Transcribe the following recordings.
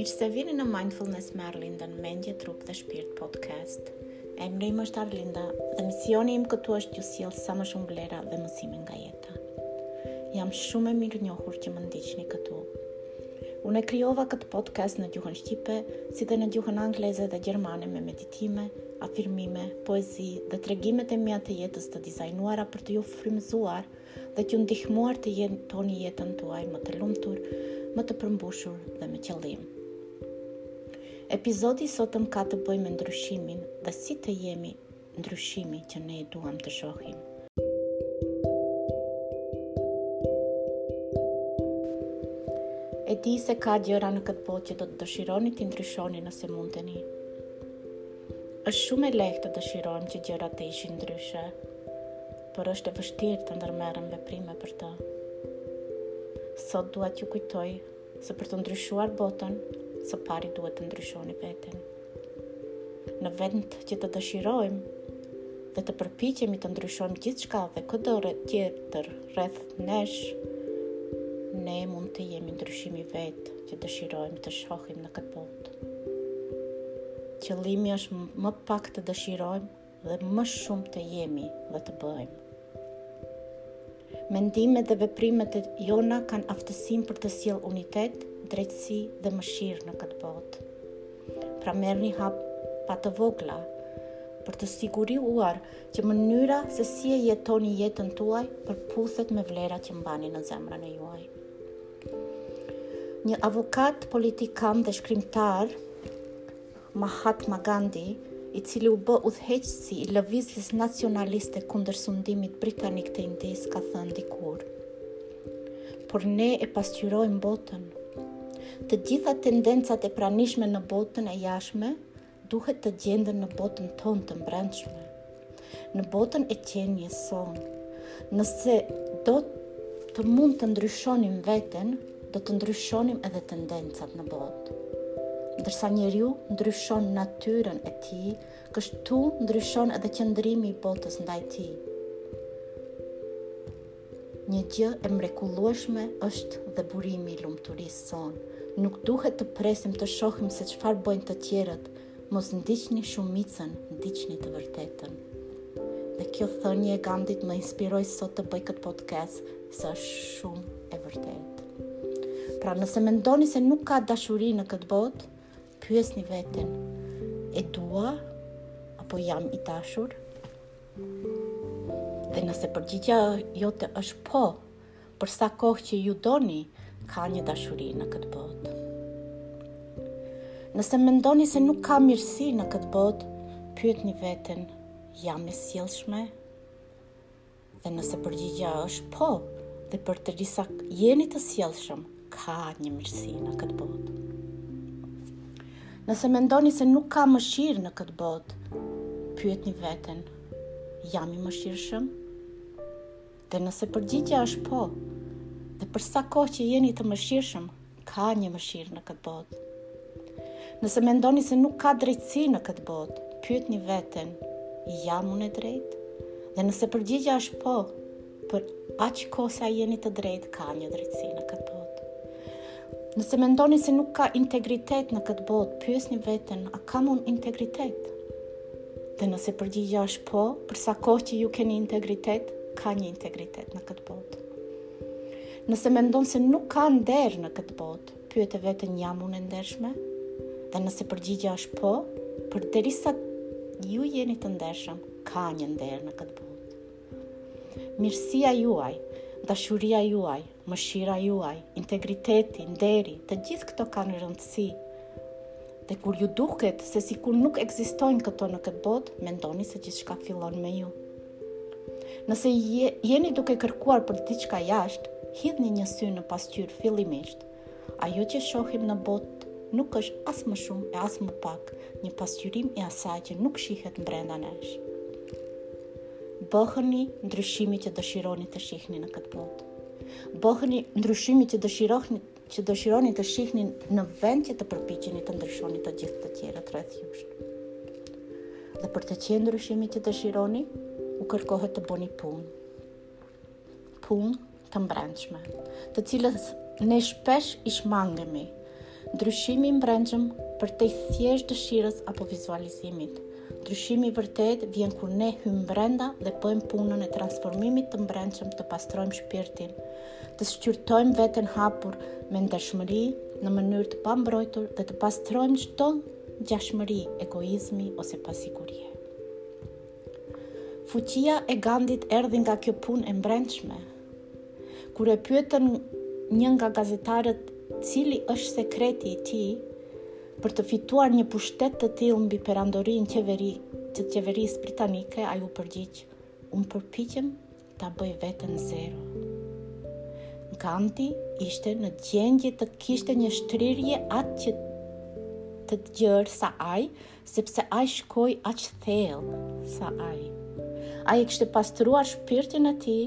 Mirë se vini në Mindfulness me Arlindën, Mendje, Trup dhe Shpirt podcast. Emri im është Arlinda dhe misioni im këtu është t'ju sjell sa më shumë vlera dhe mësime nga jeta. Jam shumë e mirënjohur që më ndiqni këtu. Unë e krijova këtë podcast në gjuhën shqipe, si dhe në gjuhën angleze dhe gjermane me meditime, afirmime, poezi dhe tregimet e mia të jetës të dizajnuara për t'ju frymëzuar dhe t'ju ndihmuar të jetoni jetën tuaj më të lumtur, më të përmbushur dhe me qëllim. Epizodi i sotëm ka të bëjë me ndryshimin dhe si të jemi ndryshimi që ne duam të shohim. E di se ka gjëra në këtë botë që do të dëshironi t'i ndryshoni nëse mundeni, Është shumë e lehtë të dëshirojmë që gjërat të ishin ndryshe, por është e vështirë të ndërmerren veprime për të. Sot dua t'ju kujtoj se për të ndryshuar botën, së pari duhet të ndryshoni veten. Në vend që të dëshirojmë dhe të përpiqemi të ndryshojmë gjithçka dhe këdo rreth tjetër rreth nesh, ne mund të jemi ndryshimi vetë që dëshirojmë të shohim në këtë botë. Qëllimi është më pak të dëshirojmë dhe më shumë të jemi dhe të bëjmë. Mendimet dhe veprimet e jona kanë aftësinë për të sjellë unitet, drejtësi dhe mëshirë në këtë botë. Pra merrni hapa të vogla, për të siguruar që mënyra se si e jetoni jetën tuaj përputhet me vlera që mbani në zemrën e juaj. Një avokat, politikan dhe shkrimtar, Mahatma Gandhi, i cili u bë udhëheqësi i lëvizjes nacionaliste kundër sundimit britanik të Indisë, ka thënë dikur. Por ne e pasqyrojmë botën. Të gjitha tendencat e pranishme në botën e jashme Duhet të gjenden në botën tonë të mbrendshme, në botën e qenies sonë. Nëse do të mund të ndryshonim veten, do të ndryshonim edhe tendencat në botë. Ndërsa njeriu ndryshon natyrën e tij, kështu ndryshon edhe qëndrimi i botës ndaj tij. Një gjë e mrekullueshme është dhe burimi i lumturisë sonë. Nuk duhet të presim të shohim se çfarë bëjnë të tjerët, mos ndiqni shumicën, ndiqni të vërtetën. Dhe kjo thënie e Gandit më inspiroi sot të bëj këtë podcast, se është shumë e vërtetë. Pra nëse mendoni se nuk ka dashuri në këtë botë, pyesni veten, e dua apo jam i dashur? Dhe nëse përgjigja jote është po, për sa kohë që ju doni, ka një dashuri në këtë botë. Nëse mendoni se nuk ka mirësi në këtë botë, pyetni veten, jam e sjellshme? Dhe nëse përgjigja është po, dhe përderisa jeni të sjellshëm, Ka një mirësi në këtë botë. Nëse mendoni se nuk ka mëshirë në këtë botë, pyetni veten, jam i mëshirshëm? Dhe nëse përgjigja është po, dhe për sa kohë që jeni të mëshirshëm, ka një mëshirë në këtë botë. Nëse mendoni se nuk ka drejtësi në këtë botë, pyetni veten, jam unë e drejtë? Dhe nëse përgjigja është po, Për aq kohë sa jeni të drejtë, ka një drejtësi në këtë botë. Nëse mendoni se nuk ka integritet në këtë botë, pyesni veten, a kam unë integritet? Dhe nëse përgjigja është po, për sa kohë që ju keni integritet, ka një integritet në këtë botë. Nëse mendon se nuk ka nder në këtë botë, pyete veten jam unë e ndershme? Dhe nëse përgjigja është po, përderisa ju jeni të ndershëm, ka një nder në këtë botë. Mirësia juaj, dashuria juaj, mëshira juaj, integriteti, nderi, të gjithë këto kanë rëndësi. Dhe kur ju duket se sikur nuk ekzistojnë këto në këtë botë, mendoni se gjithçka fillon me ju. Nëse jeni duke kërkuar për diçka jashtë, hidhni një sy në pasqyrë fillimisht Ajo që shohim në botë nuk është as më shumë e as më pak një pasqyrim i asaj që nuk shihet brenda nesh. Bëhuni ndryshimi që dëshironi të shihni në këtë botë. Bëhuni ndryshimi që dëshironi që dëshironi të shihni në vend që të përpiqeni të ndryshoni të gjithë të tjerët rreth jush. Dhe për të qenë ndryshimi që dëshironi, u kërkohet të bëni punë. Punë të mbrendshme, të cilës ne shpesh i shmangemi. Ndryshimi i mbrendshëm përtej thjesht dëshirës apo vizualizimit. Ndryshimi i vërtetë vjen kur ne hymë brenda dhe bëjmë punën e transformimit të mbrendshëm të pastrojmë shpirtin, të shqyrtojmë veten hapur me ndershmëri në mënyrë të pambrojtur dhe të pastrojmë çdo ngjashmëri, egoizmi ose pasigurie. Fuqia e Gandit erdhi nga kjo punë e mbrendshme. Kur e pyetën një nga gazetarët cili është sekreti i tij për të fituar një pushtet të tillë mbi perandorinë qeveri të qeverisë britanike, ai u përgjigj: "Unë përpiqem ta bëj veten zero. Gandhi ishte në gjendje të kishte një shtrirje aq të gjerë sa ai, sepse ai shkoi aq thellë sa ai. Ai e kishte pastruar shpirtin e tij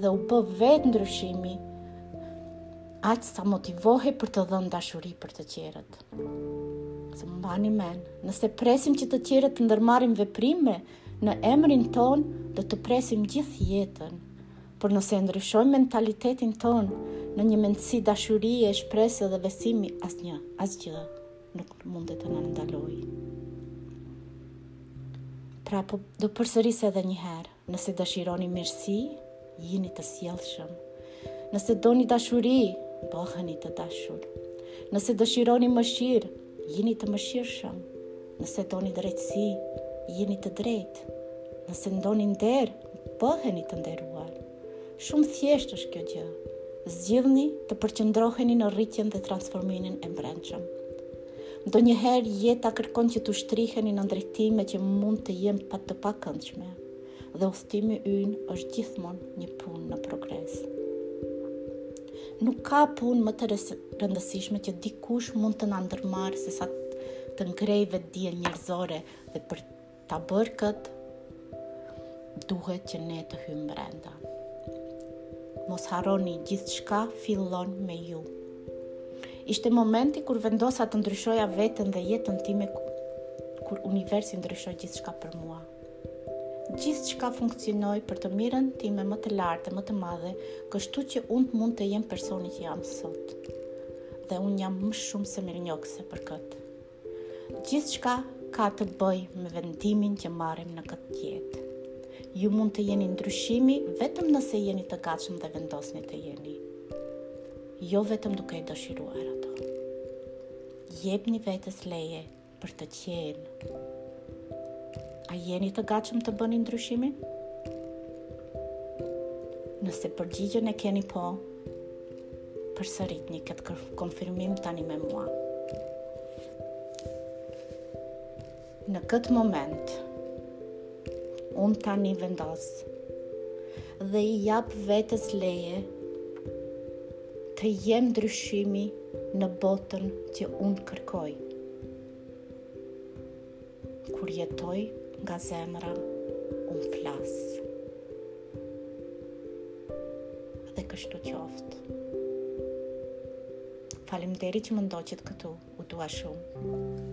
dhe u bë vetë ndryshimi aq sa motivohej për të dhënë dashuri për të tjerët. Mbani mend, nëse presim që të tjerët të ndërmarrin veprime, Në emrin tonë do të presim gjithë jetën, por nëse e ndryshojmë mentalitetin tonë në një mendësi dashurie, shprese dhe besimi asnjë, asgjë nuk mund të na ndalojë. Pra po e përsëris edhe një herë, nëse dëshironi mirësi, jini të sjellshëm. Nëse doni dashuri, bëhuni të dashur. Nëse dëshironi mëshirë, Jini të mëshirshëm, nëse doni drejtësi, jini të drejtë. Nëse doni nder, bëhuni të nderuar. Shumë e thjeshtë është kjo gjë. Zgjidhni të përqendroheni në rritjen dhe transformimin e brendshëm. Ndonjëherë jeta kërkon që të shtriheni në drejtime që mund të jenë pa të pakëndshme. dhe udhëtimi ynë është gjithmonë një punë në progres. Nuk ka punë më të rëndësishme që dikush mund të na ndërmarrë sesa të ngrejë vetëdijen njerëzore dhe për ta bërë këtë duhet që ne të hyjmë brenda. Mos harroni gjithçka fillon me ju. Ishte momenti kur vendosa të ndryshoja veten dhe jetën time kur universi ndryshoi gjithçka për mua. Gjithçka funksionoi për të mirën time më të lartë e më të madhe, kështu që unë të mund të jem personi që jam sot. Dhe unë jam më shumë se mirënjohëse për këtë. Gjithçka ka të bëjë me vendimin që marrim në këtë jetë. Ju mund të jeni ndryshimi vetëm nëse jeni të gatshëm dhe vendosni të jeni. Jo vetëm duke i dëshiruar ato. Jepini vetes leje për të qenë. A jeni të gatshëm të bëni ndryshimin? Nëse përgjigjen e keni po, përsëritni këtë konfirmim tani me mua. Në këtë moment, unë tani vendos dhe i jap vetes leje të jem ndryshimi në botën që unë kërkoj. Kur jetoj nga zemra, unë flas. Dhe kështu qoftë. Faleminderit që më ndoqët këtu, ju dua shumë.